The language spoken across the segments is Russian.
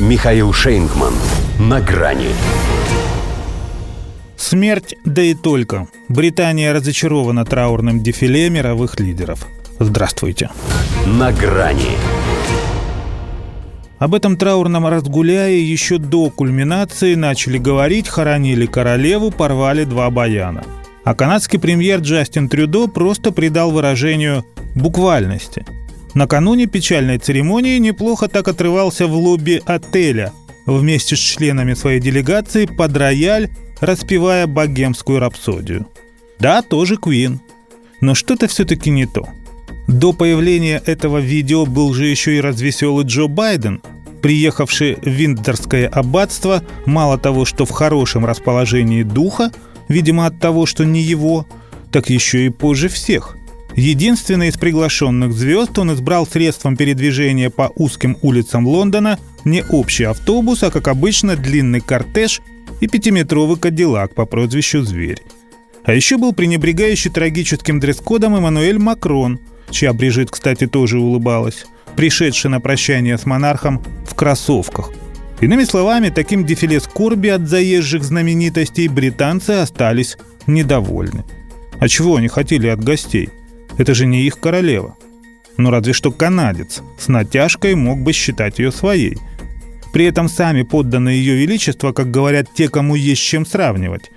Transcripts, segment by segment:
Михаил Шейнгман. На грани. Смерть, да и только. Британия разочарована траурным дефиле мировых лидеров. Здравствуйте. На грани. Об этом траурном разгуляе еще до кульминации начали говорить, хоронили королеву, порвали два баяна. А канадский премьер Джастин Трюдо просто придал выражению буквальности. Накануне печальной церемонии неплохо так отрывался в лобби отеля вместе с членами своей делегации под рояль, распевая богемскую рапсодию. Да, тоже Квин. Но что-то все-таки не то. До появления этого видео был же еще и развеселый Джо Байден, приехавший в Виндзорское аббатство, мало того, что в хорошем расположении духа, видимо от того, что не его, так еще и позже всех – Единственный из приглашенных звезд он избрал средством передвижения по узким улицам Лондона не общий автобус, а, как обычно, длинный кортеж и пятиметровый кадиллак по прозвищу «Зверь». А еще был пренебрегающий трагическим дресс-кодом Эммануэль Макрон, чья Брижит, кстати, тоже улыбалась, пришедший на прощание с монархом в кроссовках. Иными словами, таким дефиле скорби от заезжих знаменитостей британцы остались недовольны. А чего они хотели от гостей – это же не их королева. Но разве что канадец с натяжкой мог бы считать ее своей. При этом сами подданные ее величества, как говорят те, кому есть чем сравнивать,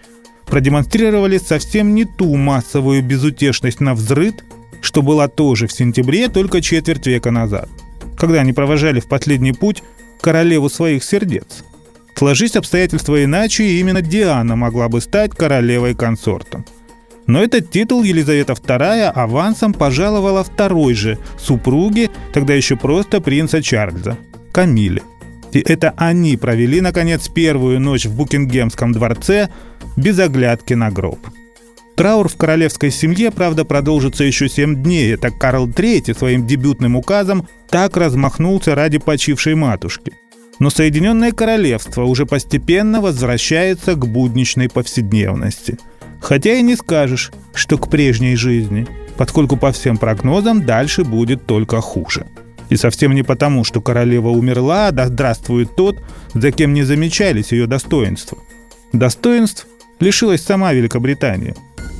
продемонстрировали совсем не ту массовую безутешность на взрыт, что была тоже в сентябре, только четверть века назад, когда они провожали в последний путь королеву своих сердец. Сложись обстоятельства иначе, и именно Диана могла бы стать королевой-консортом – но этот титул Елизавета II авансом пожаловала второй же супруге, тогда еще просто принца Чарльза, Камиле. И это они провели, наконец, первую ночь в Букингемском дворце без оглядки на гроб. Траур в королевской семье, правда, продолжится еще семь дней. Это Карл III своим дебютным указом так размахнулся ради почившей матушки. Но Соединенное Королевство уже постепенно возвращается к будничной повседневности – Хотя и не скажешь, что к прежней жизни, поскольку по всем прогнозам дальше будет только хуже. И совсем не потому, что королева умерла, да здравствует тот, за кем не замечались ее достоинства. Достоинств лишилась сама Великобритания.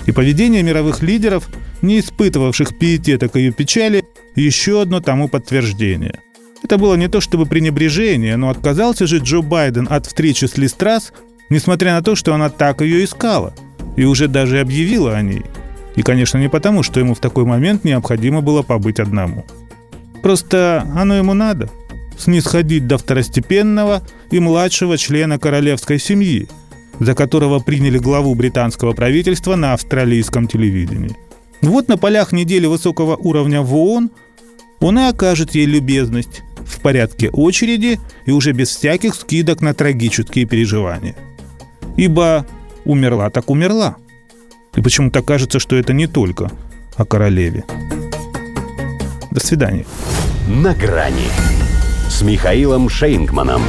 И поведение мировых лидеров, не испытывавших пиетета к ее печали, еще одно тому подтверждение. Это было не то чтобы пренебрежение, но отказался же Джо Байден от встречи с Листрас, несмотря на то, что она так ее искала – и уже даже объявила о ней. И, конечно, не потому, что ему в такой момент необходимо было побыть одному. Просто оно ему надо. Снисходить до второстепенного и младшего члена королевской семьи, за которого приняли главу британского правительства на австралийском телевидении. Вот на полях недели высокого уровня в ООН он и окажет ей любезность в порядке очереди и уже без всяких скидок на трагические переживания. Ибо умерла так умерла. И почему-то кажется, что это не только о королеве. До свидания. На грани с Михаилом Шейнгманом.